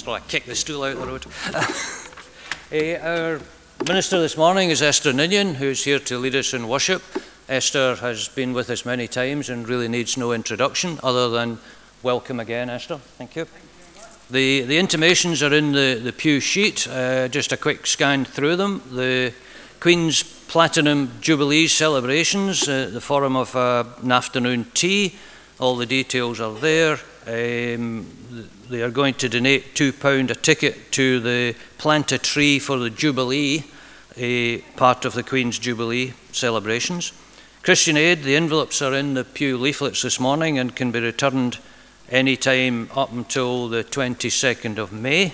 just like kick the stool out the road. uh, our minister this morning is Esther Ninian, who's here to lead us in worship. Esther has been with us many times and really needs no introduction other than welcome again, Esther. Thank you. The, the intimations are in the, the pew sheet, uh, just a quick scan through them. The Queen's Platinum Jubilee celebrations, uh, the forum of uh, an afternoon tea, all the details are there. Um, they are going to donate £2 a ticket to the Plant a Tree for the Jubilee, a part of the Queen's Jubilee celebrations. Christian Aid, the envelopes are in the pew leaflets this morning and can be returned any time up until the 22nd of May.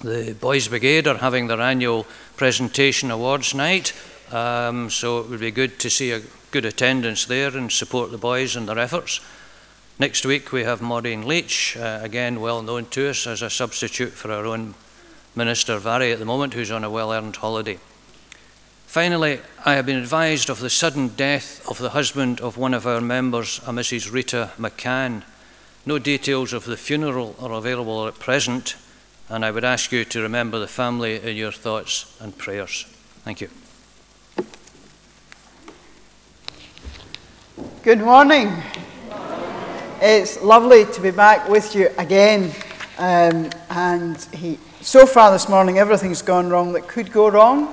The Boys Brigade are having their annual presentation awards night, um, so it would be good to see a good attendance there and support the boys and their efforts. Next week we have Maureen Leach, uh, again well known to us as a substitute for our own Minister Vary at the moment, who's on a well earned holiday. Finally, I have been advised of the sudden death of the husband of one of our members, a Mrs. Rita McCann. No details of the funeral are available at present, and I would ask you to remember the family in your thoughts and prayers. Thank you. Good morning. It's lovely to be back with you again. Um, and he, so far this morning, everything's gone wrong that could go wrong.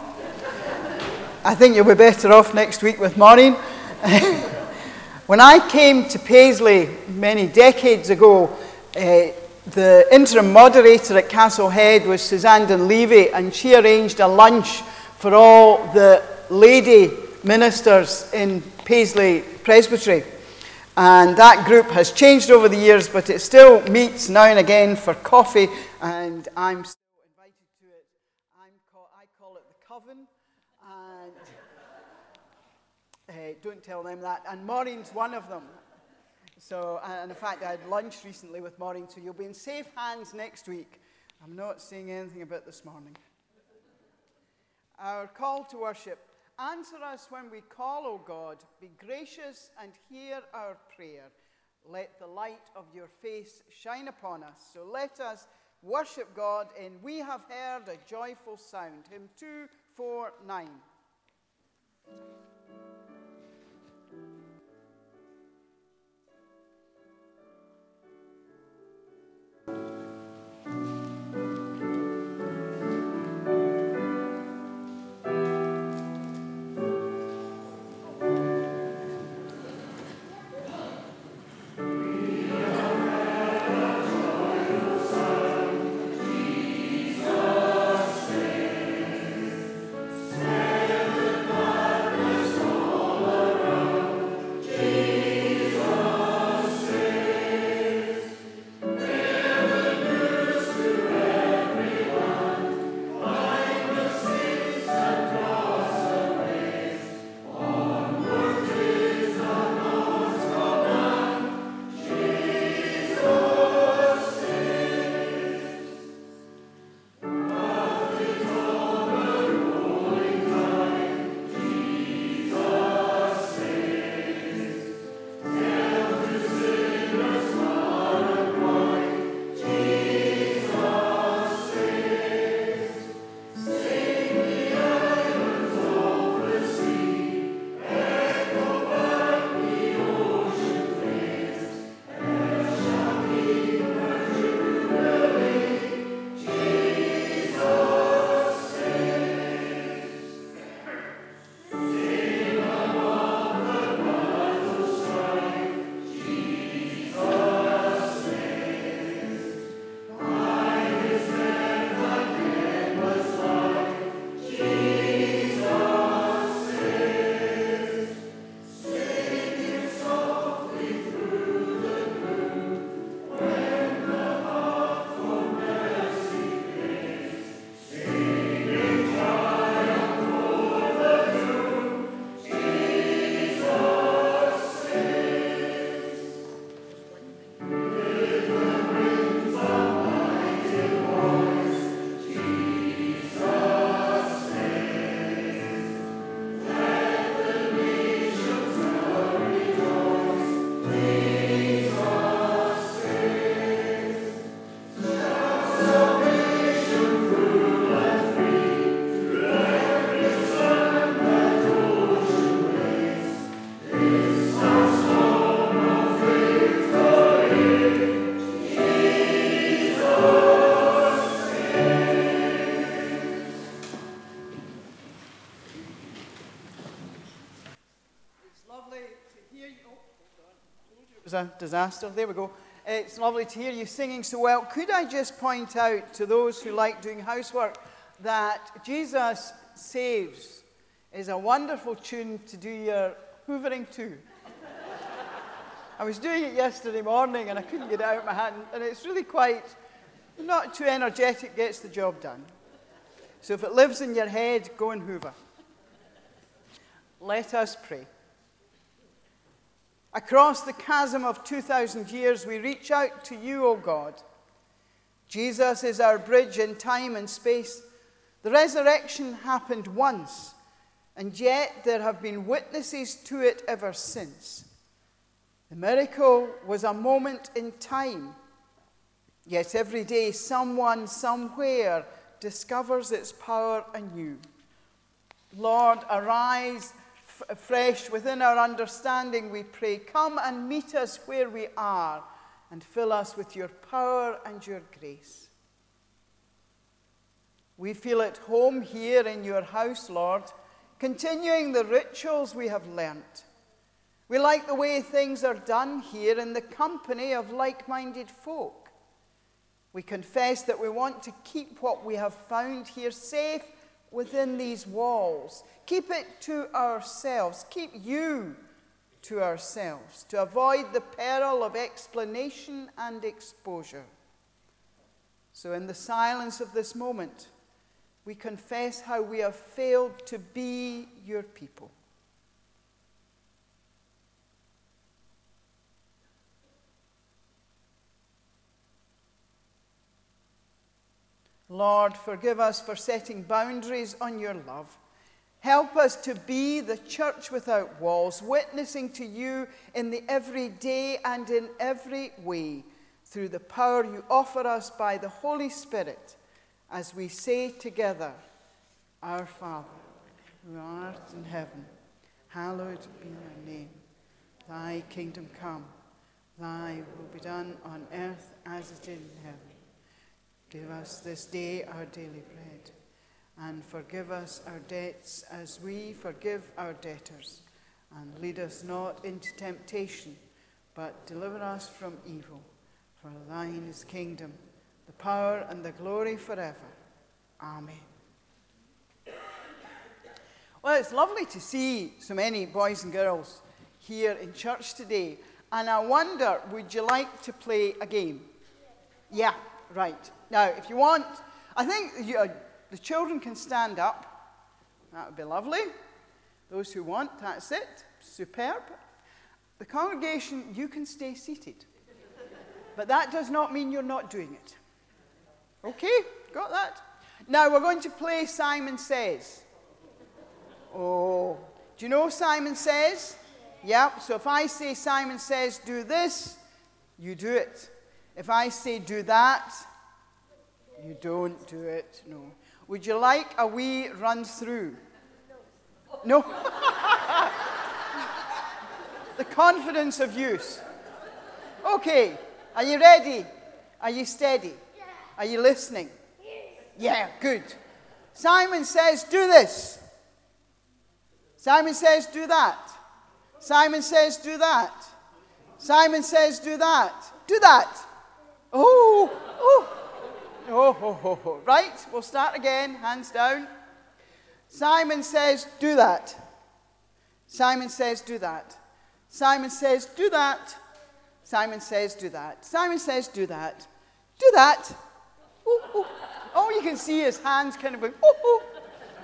I think you'll be better off next week with Maureen. When I came to Paisley many decades ago, uh, the interim moderator at Castlehead was Suzanne Dunleavy, and she arranged a lunch for all the lady ministers in Paisley Presbytery. And that group has changed over the years, but it still meets now and again for coffee, and I'm still invited to it. Call, I call it the Coven. And uh, don't tell them that. And Maureen's one of them. So, and in fact, I had lunch recently with Maureen, so you'll be in safe hands next week. I'm not saying anything about this morning. Our call to worship. Answer us when we call, O God. Be gracious and hear our prayer. Let the light of your face shine upon us. So let us worship God in We Have Heard a Joyful Sound. Hymn 249. A disaster. There we go. It's lovely to hear you singing so well. Could I just point out to those who like doing housework that Jesus Saves is a wonderful tune to do your hoovering to. I was doing it yesterday morning and I couldn't get it out of my hand, and it's really quite not too energetic, gets the job done. So if it lives in your head, go and hoover. Let us pray. Across the chasm of 2,000 years, we reach out to you, O God. Jesus is our bridge in time and space. The resurrection happened once, and yet there have been witnesses to it ever since. The miracle was a moment in time, yet every day someone somewhere discovers its power anew. Lord, arise fresh within our understanding, we pray. Come and meet us where we are and fill us with your power and your grace. We feel at home here in your house, Lord, continuing the rituals we have learnt. We like the way things are done here in the company of like minded folk. We confess that we want to keep what we have found here safe within these walls. Keep it to ourselves. Keep you to ourselves to avoid the peril of explanation and exposure. So, in the silence of this moment, we confess how we have failed to be your people. Lord, forgive us for setting boundaries on your love. Help us to be the church without walls, witnessing to you in the everyday and in every way through the power you offer us by the Holy Spirit as we say together, Our Father, who art in heaven, hallowed be thy name. Thy kingdom come, thy will be done on earth as it is in heaven. Give us this day our daily bread, and forgive us our debts as we forgive our debtors. And lead us not into temptation, but deliver us from evil. For thine is kingdom, the power, and the glory forever. Amen. Well, it's lovely to see so many boys and girls here in church today. And I wonder, would you like to play a game? Yeah, right. Now, if you want, I think you, uh, the children can stand up. That would be lovely. Those who want, that's it. Superb. The congregation, you can stay seated. But that does not mean you're not doing it. Okay, got that? Now we're going to play Simon Says. Oh, do you know Simon Says? Yep, so if I say Simon Says, do this, you do it. If I say do that, you don't do it, no. Would you like a wee run through? No? the confidence of youth. Okay, are you ready? Are you steady? Are you listening? Yeah. Yeah, good. Simon says, do this. Simon says, do that. Simon says, do that. Simon says, do that. Do that. Oh, oh. Oh, ho, ho, ho. Right, we'll start again. Hands down. Simon says, Do that. Simon says, Do that. Simon says, Do that. Simon says, Do that. Simon says, Do that. Do that. Ooh, ooh. Oh, you can see his hands kind of going, ooh, ooh.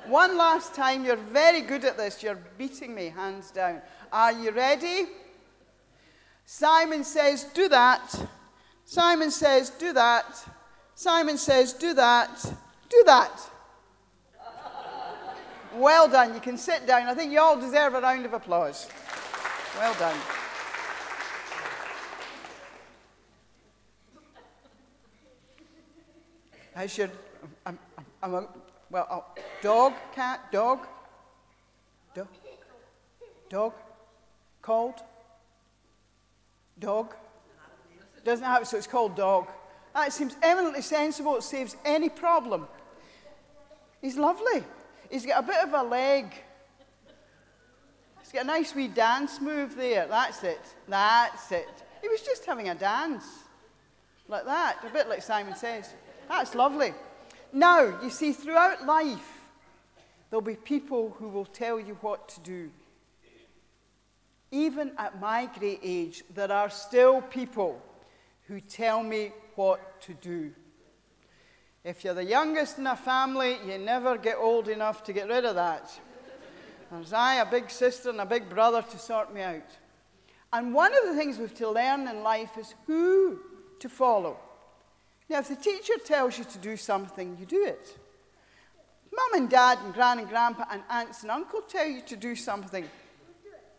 One last time. You're very good at this. You're beating me, hands down. Are you ready? Simon says, Do that. Simon says, Do that. Simon says, Do that, do that. Well done. You can sit down. I think you all deserve a round of applause. Well done. I should. I'm, I'm a, well, oh, dog, cat, dog, dog, dog, called, dog. Doesn't have, so it's called dog. That seems eminently sensible. It saves any problem. He's lovely. He's got a bit of a leg. He's got a nice wee dance move there. That's it. That's it. He was just having a dance. Like that, a bit like Simon says. That's lovely. Now, you see, throughout life, there'll be people who will tell you what to do. Even at my great age, there are still people who tell me what to do. If you're the youngest in a family, you never get old enough to get rid of that. There's I, a big sister, and a big brother to sort me out. And one of the things we have to learn in life is who to follow. Now, if the teacher tells you to do something, you do it. Mum and dad and gran and grandpa and aunts and uncle tell you to do something,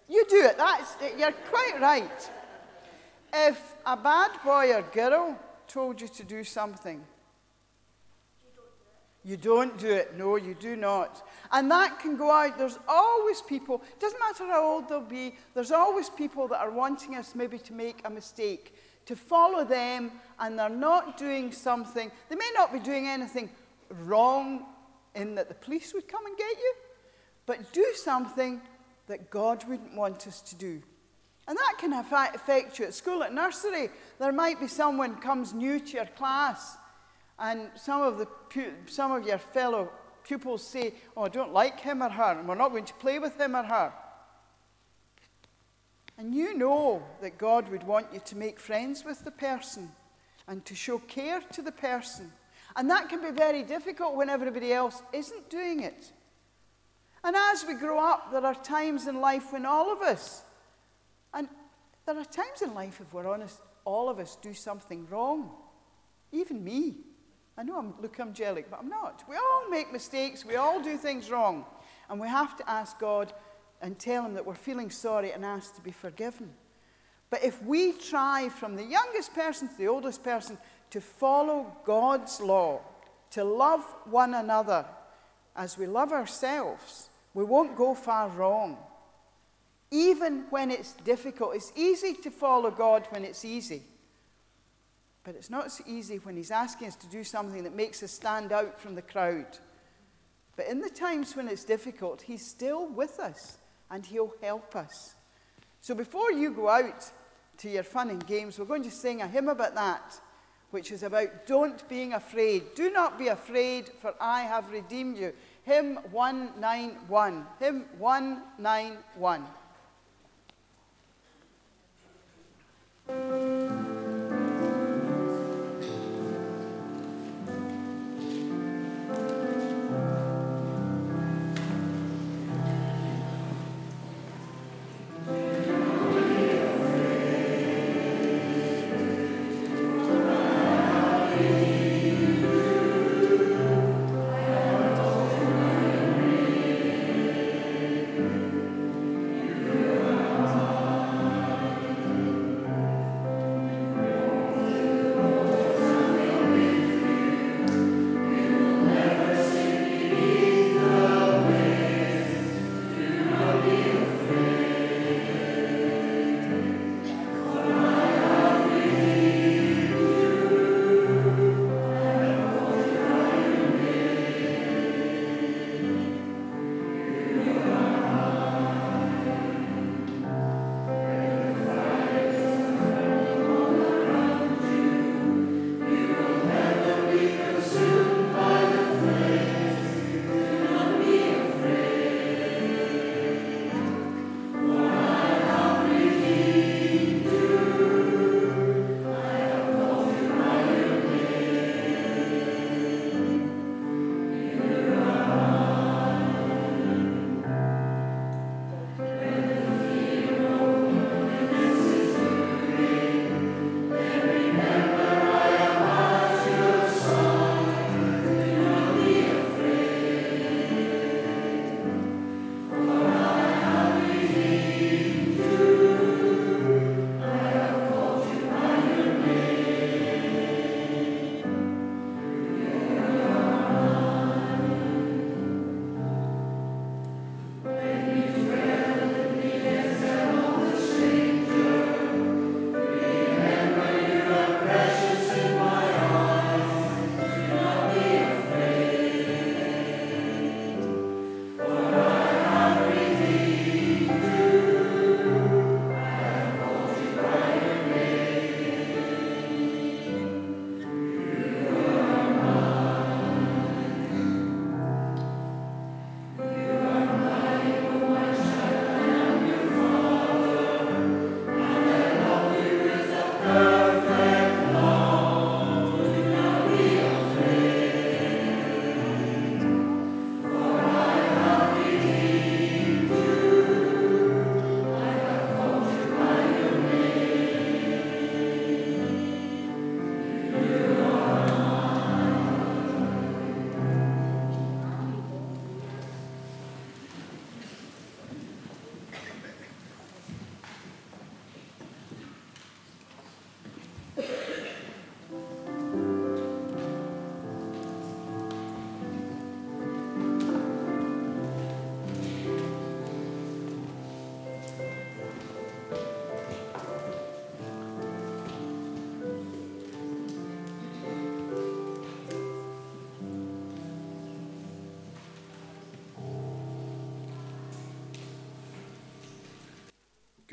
you do it. That's, you're quite right. If a bad boy or girl told you to do something, you don't do it. No, you do not. And that can go out. There's always people, doesn't matter how old they'll be, there's always people that are wanting us maybe to make a mistake, to follow them, and they're not doing something. They may not be doing anything wrong in that the police would come and get you, but do something that God wouldn't want us to do. And that can affect you at school, at nursery. There might be someone comes new to your class and some of, the, some of your fellow pupils say, Oh, I don't like him or her, and we're not going to play with him or her. And you know that God would want you to make friends with the person and to show care to the person. And that can be very difficult when everybody else isn't doing it. And as we grow up, there are times in life when all of us, and there are times in life, if we're honest, all of us do something wrong. Even me. I know I'm look angelic, but I'm not. We all make mistakes, we all do things wrong. And we have to ask God and tell him that we're feeling sorry and ask to be forgiven. But if we try from the youngest person to the oldest person to follow God's law, to love one another as we love ourselves, we won't go far wrong. Even when it's difficult, it's easy to follow God when it's easy. But it's not so easy when He's asking us to do something that makes us stand out from the crowd. But in the times when it's difficult, He's still with us and He'll help us. So before you go out to your fun and games, we're going to sing a hymn about that, which is about don't being afraid. Do not be afraid, for I have redeemed you. Hymn 191. Hymn 191.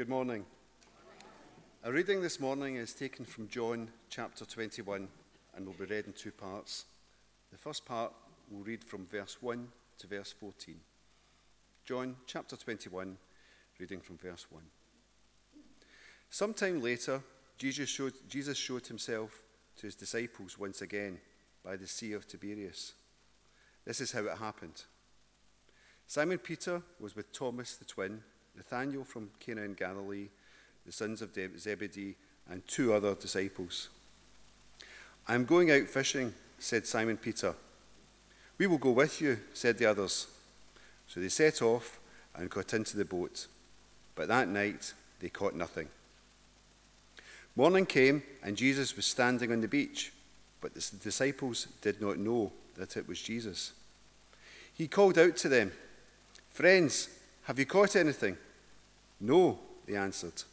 Good morning. A reading this morning is taken from John chapter 21 and will be read in two parts. The first part will read from verse 1 to verse 14. John chapter 21, reading from verse 1. Sometime later, Jesus showed, Jesus showed himself to his disciples once again by the Sea of Tiberias. This is how it happened. Simon Peter was with Thomas the twin, Nathanael from Cana in Galilee, the sons of Zebedee, and two other disciples. I am going out fishing, said Simon Peter. We will go with you, said the others. So they set off and got into the boat. But that night they caught nothing. Morning came, and Jesus was standing on the beach, but the disciples did not know that it was Jesus. He called out to them, Friends, have you caught anything? No, they answered.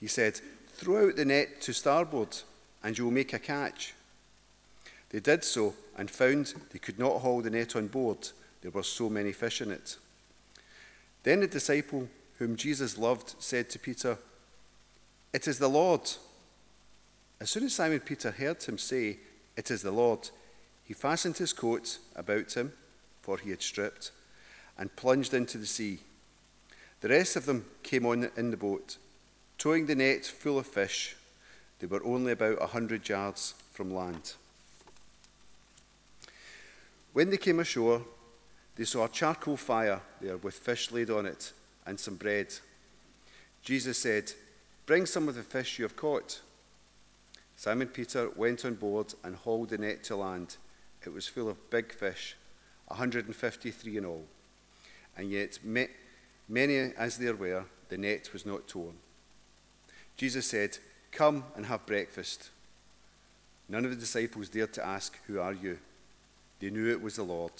He said, Throw out the net to starboard, and you will make a catch. They did so and found they could not haul the net on board. There were so many fish in it. Then the disciple whom Jesus loved said to Peter, It is the Lord. As soon as Simon Peter heard him say, It is the Lord, he fastened his coat about him, for he had stripped, and plunged into the sea. The rest of them came on in the boat, towing the net full of fish. They were only about a hundred yards from land. When they came ashore, they saw a charcoal fire there with fish laid on it and some bread. Jesus said, Bring some of the fish you have caught. Simon Peter went on board and hauled the net to land. It was full of big fish, 153 in all. And yet, many as there were, the net was not torn. Jesus said, Come and have breakfast. None of the disciples dared to ask, Who are you? They knew it was the Lord.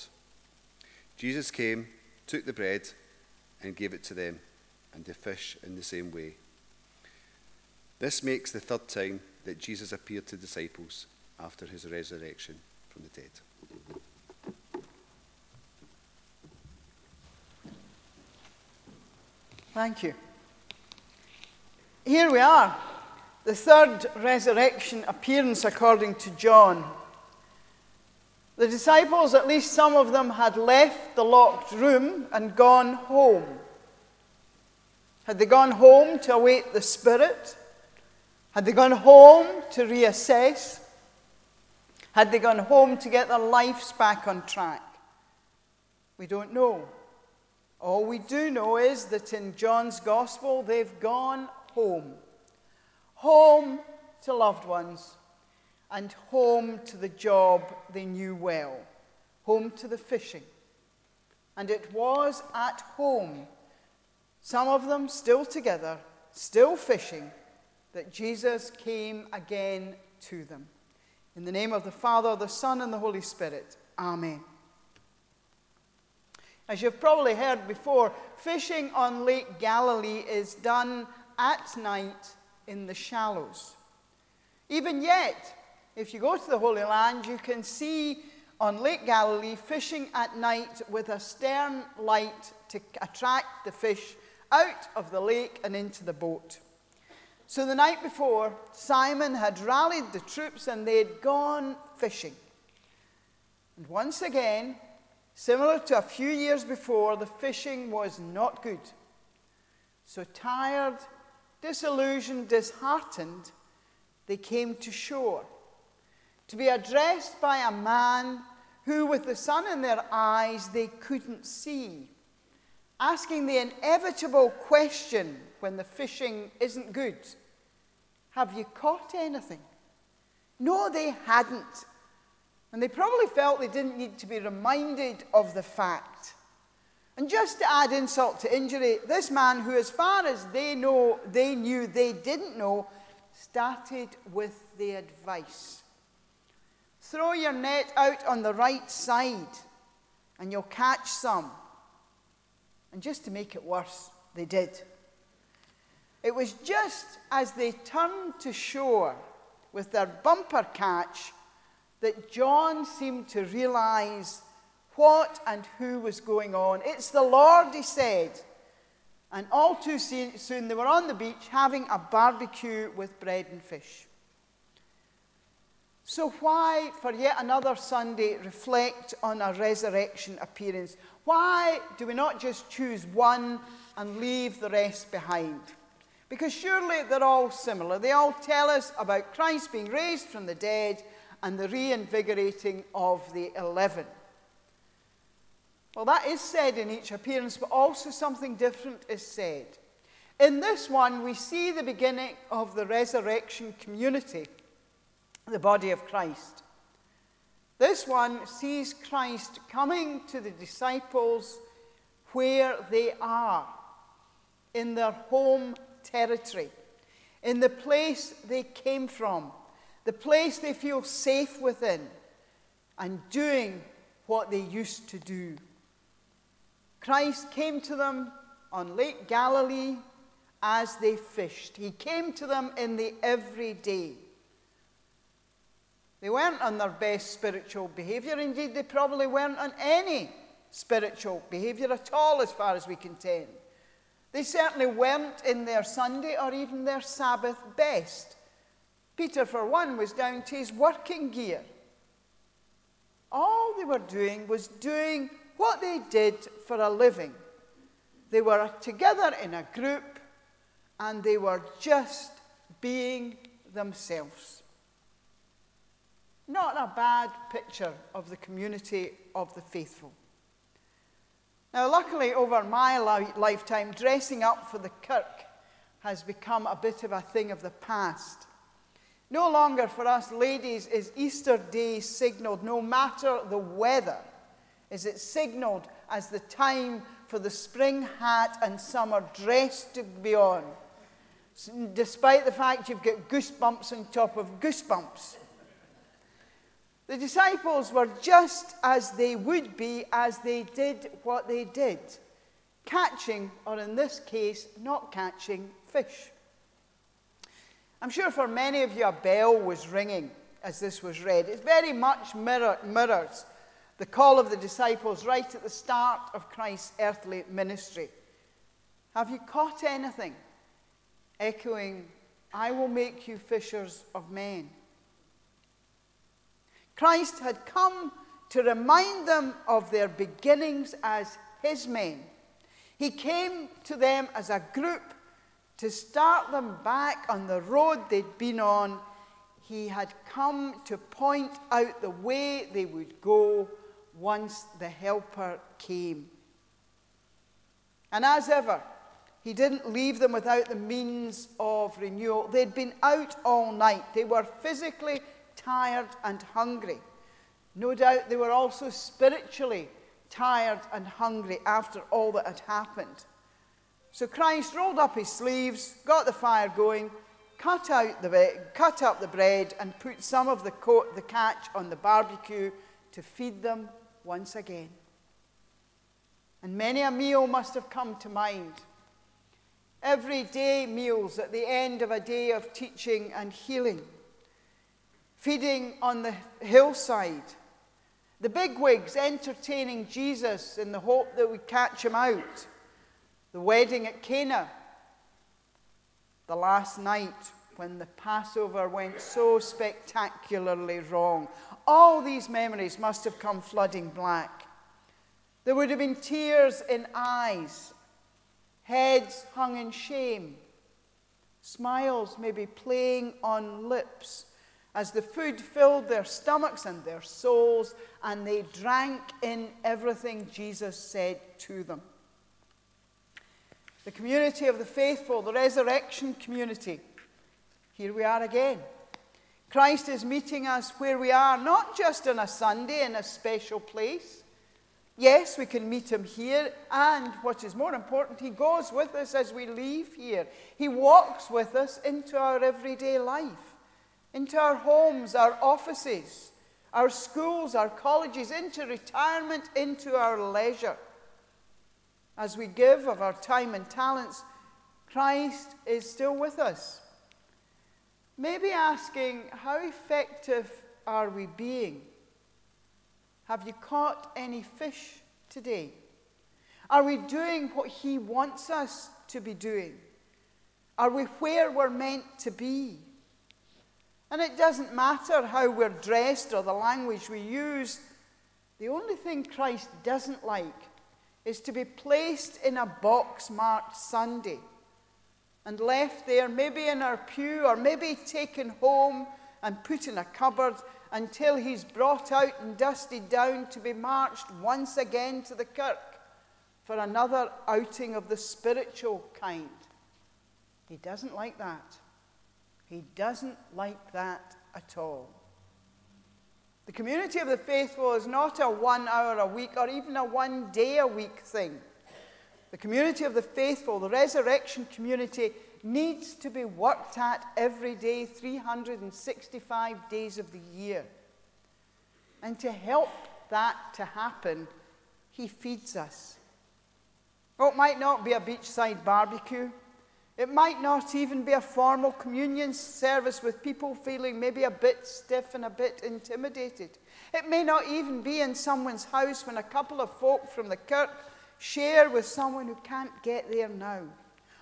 Jesus came, took the bread, and gave it to them, and the fish in the same way. This makes the third time that Jesus appeared to disciples after his resurrection from the dead. Thank you. Here we are, the third resurrection appearance according to John. The disciples, at least some of them, had left the locked room and gone home. Had they gone home to await the Spirit? Had they gone home to reassess? Had they gone home to get their lives back on track? We don't know. All we do know is that in John's Gospel, they've gone home. Home to loved ones and home to the job they knew well, home to the fishing. And it was at home, some of them still together, still fishing, that Jesus came again to them. In the name of the Father, the Son, and the Holy Spirit. Amen. As you've probably heard before, fishing on Lake Galilee is done at night in the shallows. Even yet, if you go to the Holy Land, you can see on Lake Galilee fishing at night with a stern light to attract the fish out of the lake and into the boat. So the night before, Simon had rallied the troops and they'd gone fishing. And once again, similar to a few years before, the fishing was not good. So tired, disillusioned, disheartened, they came to shore to be addressed by a man who, with the sun in their eyes, they couldn't see, asking the inevitable question when the fishing isn't good Have you caught anything? No, they hadn't. And they probably felt they didn't need to be reminded of the fact. And just to add insult to injury, this man, who, as far as they know, they knew they didn't know, started with the advice Throw your net out on the right side and you'll catch some. And just to make it worse, they did. It was just as they turned to shore with their bumper catch that John seemed to realize what and who was going on. It's the Lord, he said. And all too soon they were on the beach having a barbecue with bread and fish. So, why, for yet another Sunday, reflect on a resurrection appearance? Why do we not just choose one and leave the rest behind? Because surely they're all similar. They all tell us about Christ being raised from the dead and the reinvigorating of the eleven. Well, that is said in each appearance, but also something different is said. In this one, we see the beginning of the resurrection community, the body of Christ. This one sees Christ coming to the disciples where they are, in their home territory, in the place they came from, the place they feel safe within, and doing what they used to do. Christ came to them on Lake Galilee as they fished. He came to them in the everyday. They weren't on their best spiritual behavior. Indeed, they probably weren't on any spiritual behavior at all, as far as we can tell. They certainly weren't in their Sunday or even their Sabbath best. Peter, for one, was down to his working gear. All they were doing was doing what they did for a living. They were together in a group and they were just being themselves. Not a bad picture of the community of the faithful. Now, luckily, over my li- lifetime, dressing up for the kirk has become a bit of a thing of the past. No longer for us ladies is Easter Day signalled, no matter the weather is it signalled as the time for the spring hat and summer dress to be on, despite the fact you've got goosebumps on top of goosebumps. The disciples were just as they would be as they did what they did catching, or in this case, not catching fish. I'm sure for many of you a bell was ringing as this was read. It very much mirror, mirrors the call of the disciples right at the start of Christ's earthly ministry. Have you caught anything? Echoing, I will make you fishers of men. Christ had come to remind them of their beginnings as his men. He came to them as a group to start them back on the road they'd been on. He had come to point out the way they would go once the Helper came. And as ever, he didn't leave them without the means of renewal. They'd been out all night. They were physically tired and hungry. No doubt they were also spiritually tired and hungry after all that had happened. So Christ rolled up his sleeves, got the fire going, cut, out the, cut up the bread, and put some of the, co- the catch on the barbecue to feed them once again. And many a meal must have come to mind. Everyday meals at the end of a day of teaching and healing. Feeding on the hillside. The bigwigs entertaining Jesus in the hope that we catch him out. The wedding at Cana. The last night when the Passover went so spectacularly wrong. All these memories must have come flooding black. There would have been tears in eyes, heads hung in shame, smiles maybe playing on lips as the food filled their stomachs and their souls, and they drank in everything Jesus said to them. The community of the faithful, the resurrection community, here we are again. Christ is meeting us where we are, not just on a Sunday in a special place. Yes, we can meet him here, and what is more important, he goes with us as we leave here. He walks with us into our everyday life, into our homes, our offices, our schools, our colleges, into retirement, into our leisure. As we give of our time and talents, Christ is still with us. Maybe asking, how effective are we being? Have you caught any fish today? Are we doing what He wants us to be doing? Are we where we're meant to be? And it doesn't matter how we're dressed or the language we use. The only thing Christ doesn't like is to be placed in a box marked Sunday and left there, maybe in our pew or maybe taken home and put in a cupboard until he's brought out and dusted down to be marched once again to the kirk for another outing of the spiritual kind. He doesn't like that. He doesn't like that at all. The community of the faithful is not a one hour a week or even a one day a week thing. The community of the faithful, the resurrection community, needs to be worked at every day, 365 days of the year. And to help that to happen, He feeds us. Oh, it might not be a beachside barbecue. It might not even be a formal communion service with people feeling maybe a bit stiff and a bit intimidated. It may not even be in someone's house when a couple of folk from the kirk share with someone who can't get there now.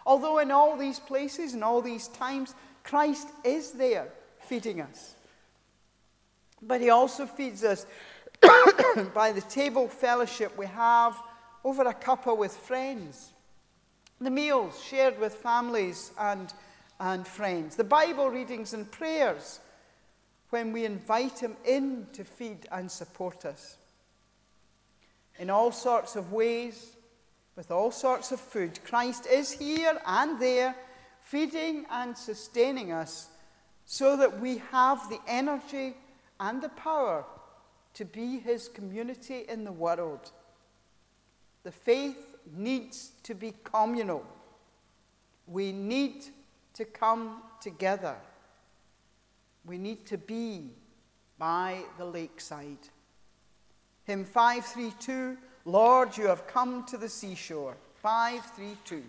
Although in all these places and all these times, Christ is there feeding us. But he also feeds us by the table fellowship we have over a cuppa with friends the meals shared with families and, and friends, the Bible readings and prayers when we invite Him in to feed and support us. In all sorts of ways, with all sorts of food, Christ is here and there, feeding and sustaining us so that we have the energy and the power to be His community in the world. The faith needs to be communal. We need to come together. We need to be by the lakeside. Hymn 532 Lord, you have come to the seashore. 532.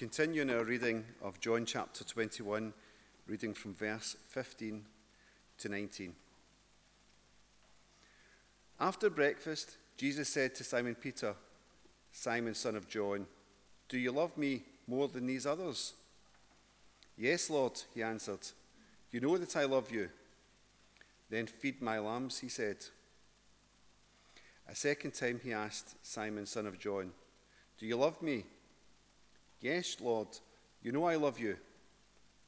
Continue in our reading of John chapter 21, reading from verse 15 to 19. After breakfast, Jesus said to Simon Peter, Simon, son of John, Do you love me more than these others? Yes, Lord, he answered. You know that I love you. Then feed my lambs, he said. A second time he asked Simon, son of John, Do you love me? Yes, Lord, you know I love you.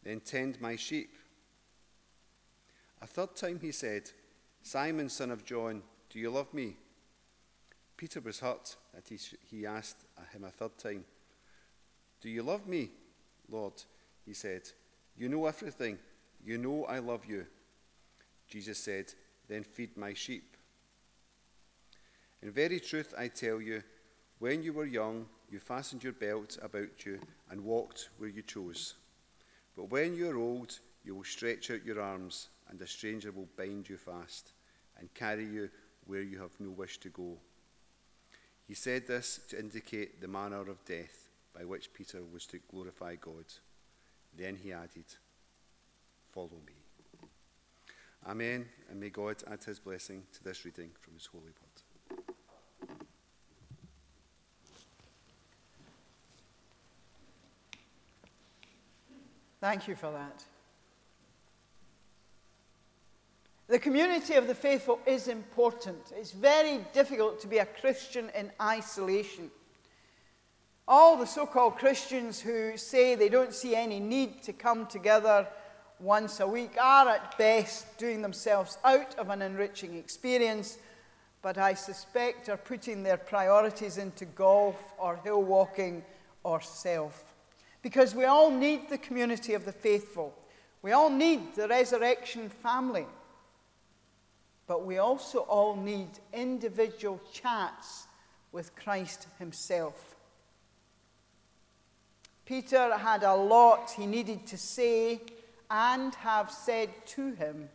Then tend my sheep. A third time he said, Simon, son of John, do you love me? Peter was hurt that he, he asked him a third time, Do you love me, Lord? He said, You know everything. You know I love you. Jesus said, Then feed my sheep. In very truth, I tell you, when you were young, you fastened your belt about you and walked where you chose. But when you are old, you will stretch out your arms, and a stranger will bind you fast and carry you where you have no wish to go. He said this to indicate the manner of death by which Peter was to glorify God. Then he added, Follow me. Amen, and may God add his blessing to this reading from his holy word. Thank you for that. The community of the faithful is important. It's very difficult to be a Christian in isolation. All the so called Christians who say they don't see any need to come together once a week are at best doing themselves out of an enriching experience, but I suspect are putting their priorities into golf or hill walking or self. Because we all need the community of the faithful, we all need the resurrection family. But we also all need individual chats with Christ Himself. Peter had a lot he needed to say and have said to him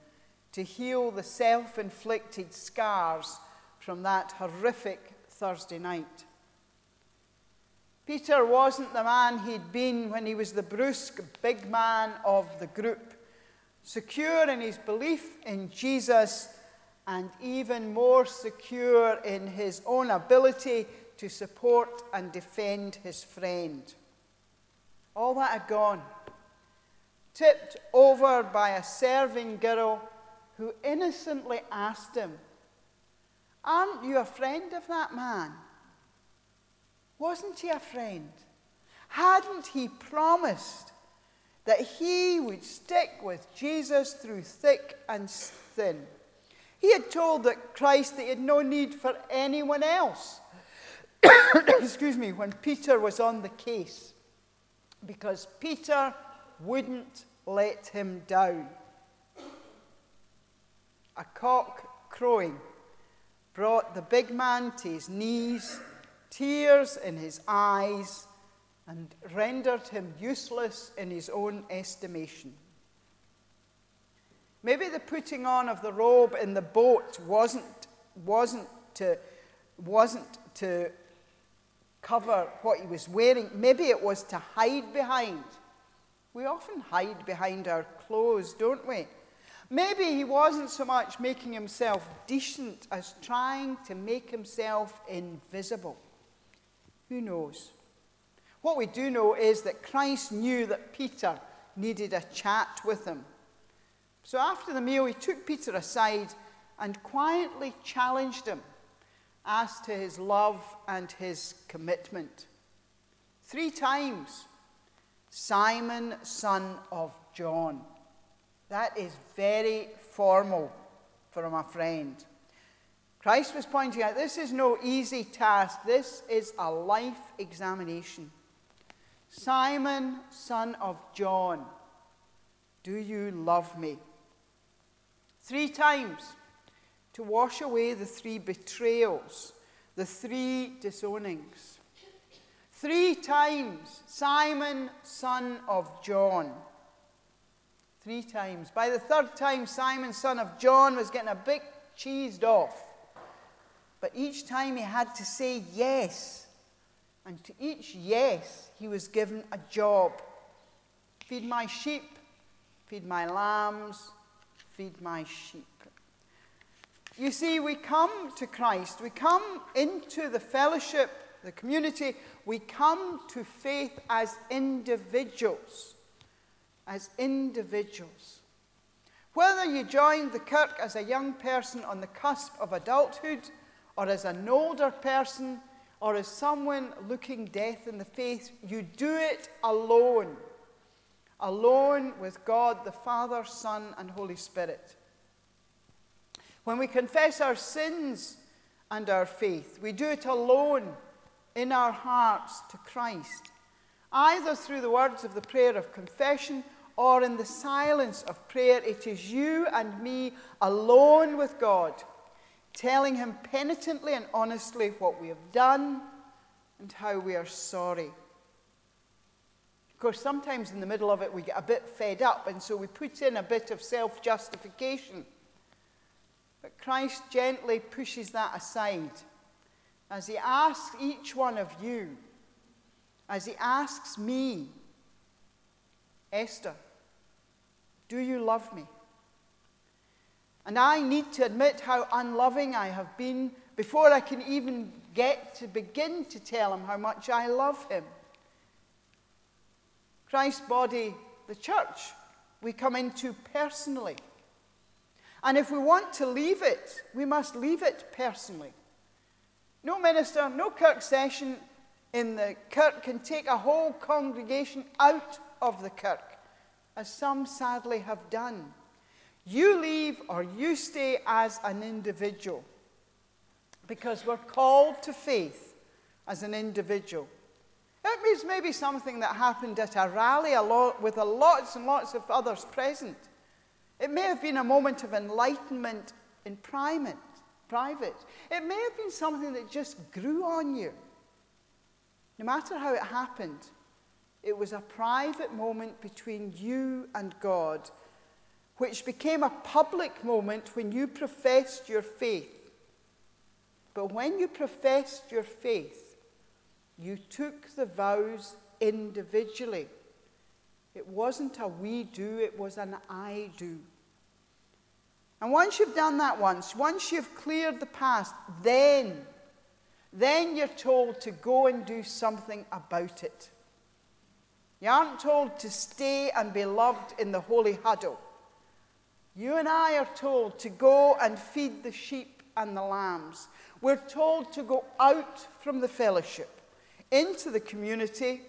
to heal the self inflicted scars from that horrific Thursday night. Peter wasn't the man he'd been when he was the brusque big man of the group, secure in his belief in Jesus and even more secure in his own ability to support and defend his friend. All that had gone, tipped over by a serving girl who innocently asked him, Aren't you a friend of that man? Wasn't he a friend? Hadn't he promised that he would stick with Jesus through thick and thin? He had told that Christ that he had no need for anyone else. Excuse me, when Peter was on the case, because Peter wouldn't let him down. A cock crowing brought the big man to his knees, tears in his eyes, and rendered him useless in his own estimation. Maybe the putting on of the robe in the boat wasn't, wasn't, to, wasn't to cover what he was wearing. Maybe it was to hide behind. We often hide behind our clothes, don't we? Maybe he wasn't so much making himself decent as trying to make himself invisible. Who knows? What we do know is that Christ knew that Peter needed a chat with him. So after the meal, he took Peter aside and quietly challenged him as to his love and his commitment. Three times, Simon, son of John. That is very formal from a friend. Christ was pointing out this is no easy task, this is a life examination. Simon, son of John, do you love me? Three times to wash away the three betrayals, the three disownings. Three times, Simon, son of John. Three times. By the third time, Simon, son of John, was getting a bit cheesed off. But each time he had to say yes. And to each yes, he was given a job feed my sheep, feed my lambs, feed my sheep. You see, we come to Christ, we come into the fellowship, the community, we come to faith as individuals. As individuals. Whether you joined the kirk as a young person on the cusp of adulthood, or as an older person, or as someone looking death in the face, you do it alone. Alone with God the Father, Son, and Holy Spirit. When we confess our sins and our faith, we do it alone in our hearts to Christ, either through the words of the prayer of confession or in the silence of prayer. It is you and me alone with God, telling Him penitently and honestly what we have done and how we are sorry. Of course, sometimes in the middle of it we get a bit fed up, and so we put in a bit of self justification. But Christ gently pushes that aside as he asks each one of you, as he asks me, Esther, do you love me? And I need to admit how unloving I have been before I can even get to begin to tell him how much I love him. Christ's body, the church, we come into personally. And if we want to leave it, we must leave it personally. No minister, no kirk session in the kirk can take a whole congregation out of the kirk, as some sadly have done. You leave or you stay as an individual because we're called to faith as an individual. It means maybe something that happened at a rally a lot, with a lots and lots of others present. It may have been a moment of enlightenment in private. private. It may have been something that just grew on you. No matter how it happened, it was a private moment between you and God, which became a public moment when you professed your faith. But when you professed your faith, you took the vows individually. It wasn't a we do, it was an I do. And once you've done that once, once you've cleared the past, then, then you're told to go and do something about it. You aren't told to stay and be loved in the holy huddle. You and I are told to go and feed the sheep and the lambs. We're told to go out from the fellowship into the community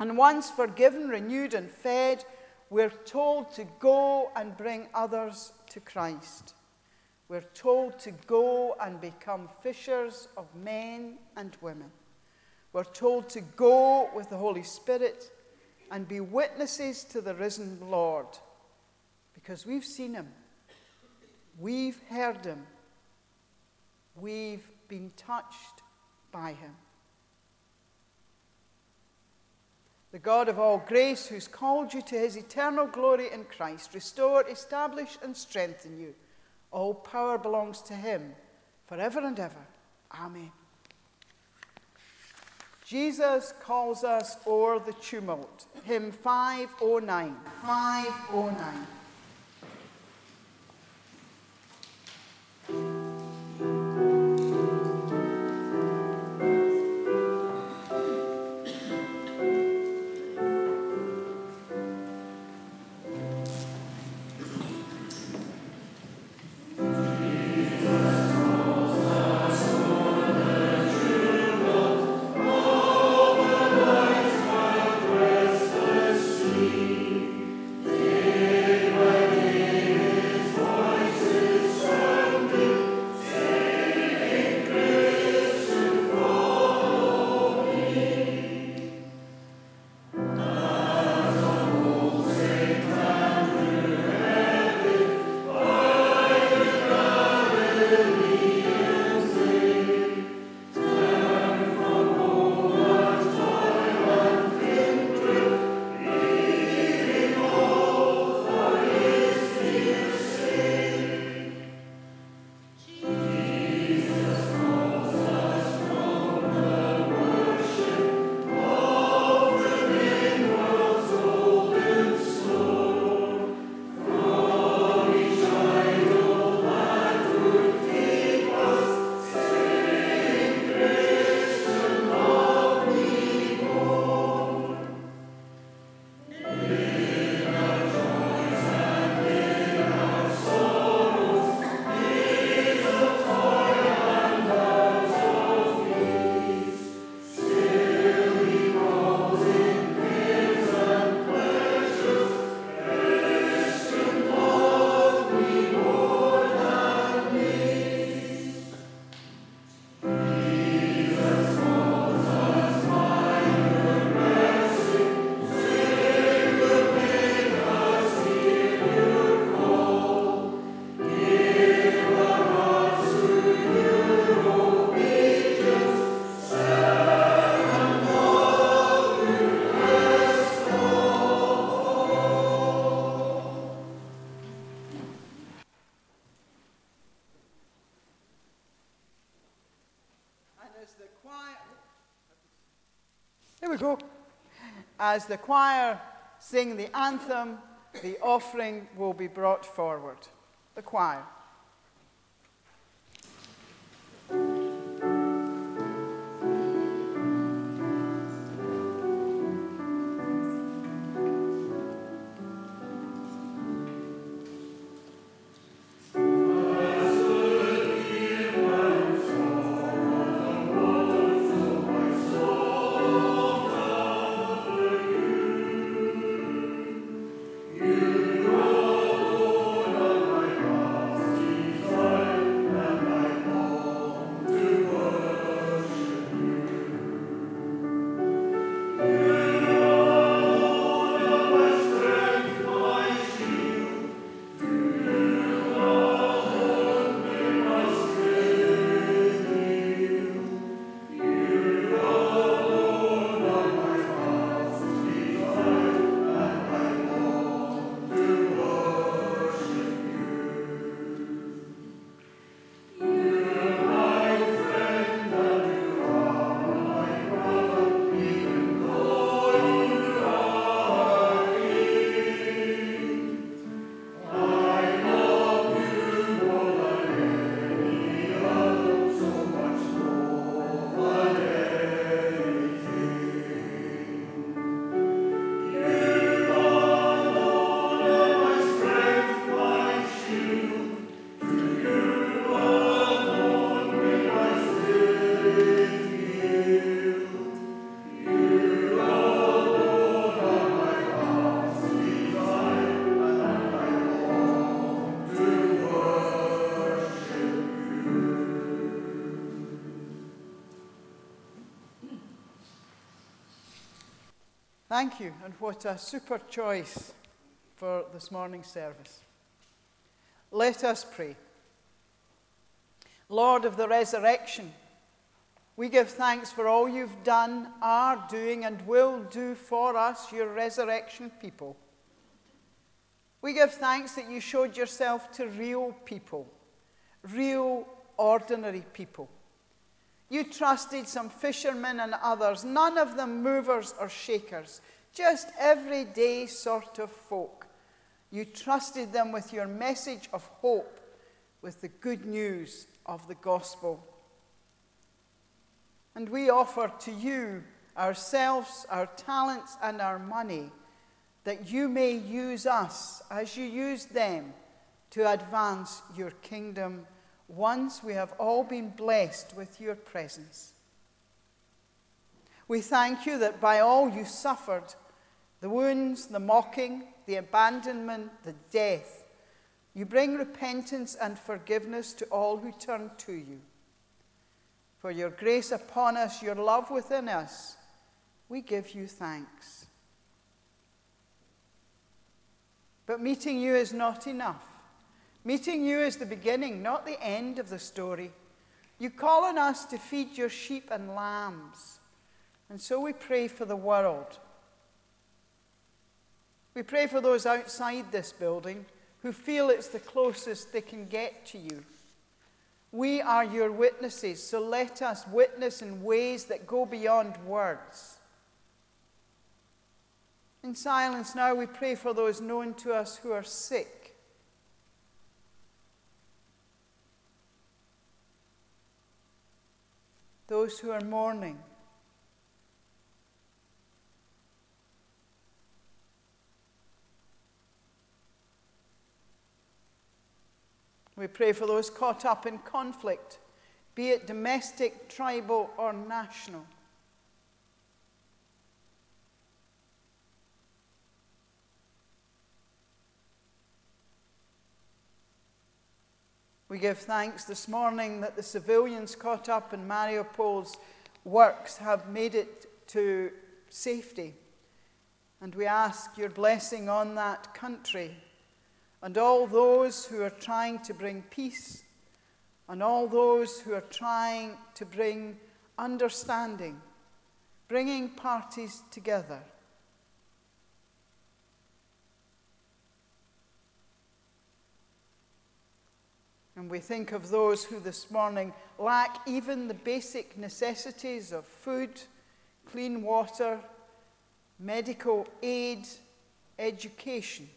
and once forgiven, renewed, and fed, we're told to go and bring others to Christ. We're told to go and become fishers of men and women. We're told to go with the Holy Spirit and be witnesses to the risen Lord because we've seen him, we've heard him, we've been touched by him. the God of all grace, who's called you to his eternal glory in Christ, restore, establish, and strengthen you. All power belongs to him forever and ever. Amen. Jesus calls us o'er the tumult. Hymn 509. 509. as the choir. There we go. As the choir sing the anthem, the offering will be brought forward. The choir. Thank you, and what a super choice for this morning's service. Let us pray. Lord of the resurrection, we give thanks for all you've done, are doing, and will do for us, your resurrection people. We give thanks that you showed yourself to real people, real, ordinary people. You trusted some fishermen and others, none of them movers or shakers, just everyday sort of folk. You trusted them with your message of hope, with the good news of the gospel. And we offer to you ourselves, our talents, and our money, that you may use us as you use them to advance your kingdom once we have all been blessed with your presence. We thank you that by all you suffered, the wounds, the mocking, the abandonment, the death, you bring repentance and forgiveness to all who turn to you. For your grace upon us, your love within us, we give you thanks. But meeting you is not enough. Meeting you is the beginning, not the end of the story. You call on us to feed your sheep and lambs. And so we pray for the world. We pray for those outside this building who feel it's the closest they can get to you. We are your witnesses, so let us witness in ways that go beyond words. In silence now, we pray for those known to us who are sick those who are mourning. We pray for those caught up in conflict, be it domestic, tribal, or national. We give thanks this morning that the civilians caught up in Mariupol's works have made it to safety. And we ask your blessing on that country and all those who are trying to bring peace and all those who are trying to bring understanding, bringing parties together. And we think of those who this morning lack even the basic necessities of food, clean water, medical aid, education.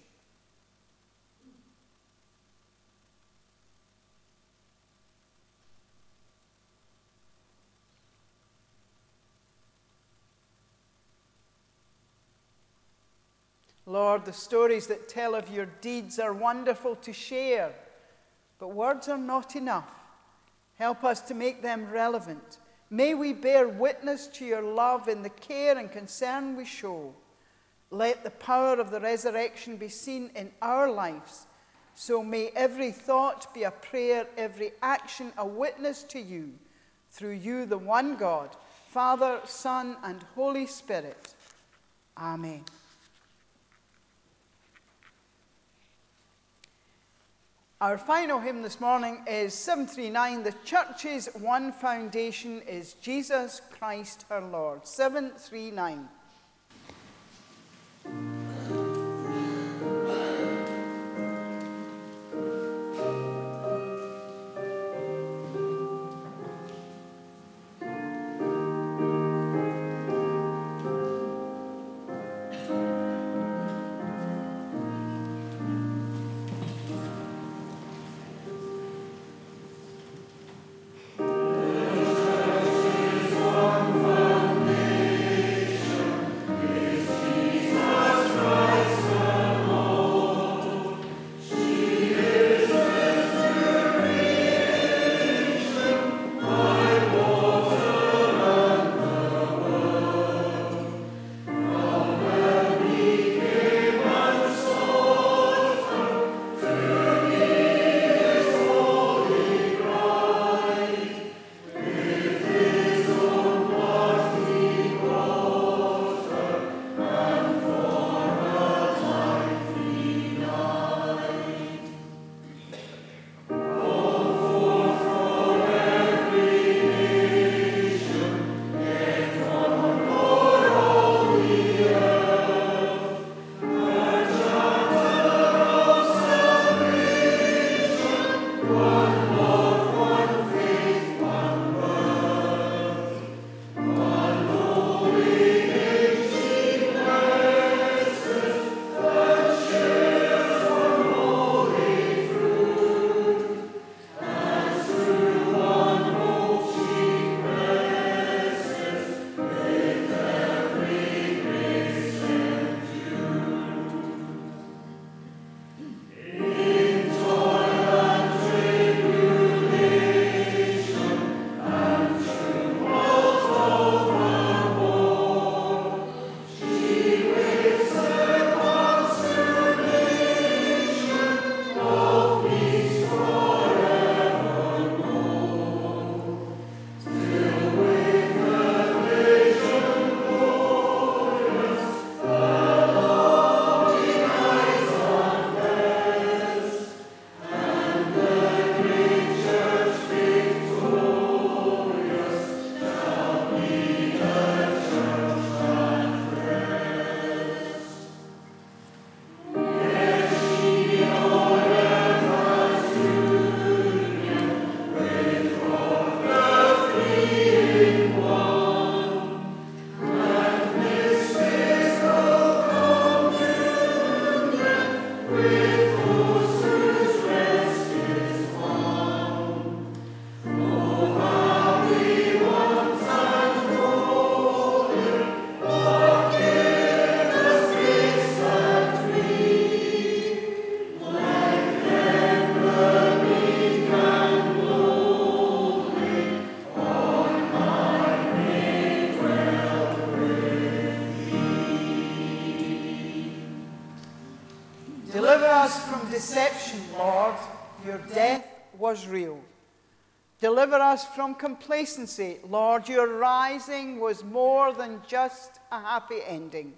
Lord, the stories that tell of your deeds are wonderful to share, but words are not enough. Help us to make them relevant. May we bear witness to your love in the care and concern we show. Let the power of the resurrection be seen in our lives. So may every thought be a prayer, every action a witness to you. Through you, the one God, Father, Son, and Holy Spirit. Amen. Our final hymn this morning is 739. The church's one foundation is Jesus Christ our Lord. 739. Deliver us from complacency. Lord, your rising was more than just a happy ending.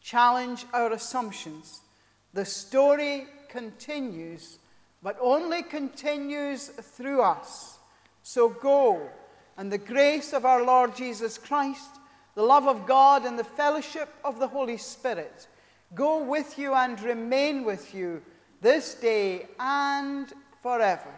Challenge our assumptions. The story continues, but only continues through us. So go, and the grace of our Lord Jesus Christ, the love of God, and the fellowship of the Holy Spirit go with you and remain with you this day and forever.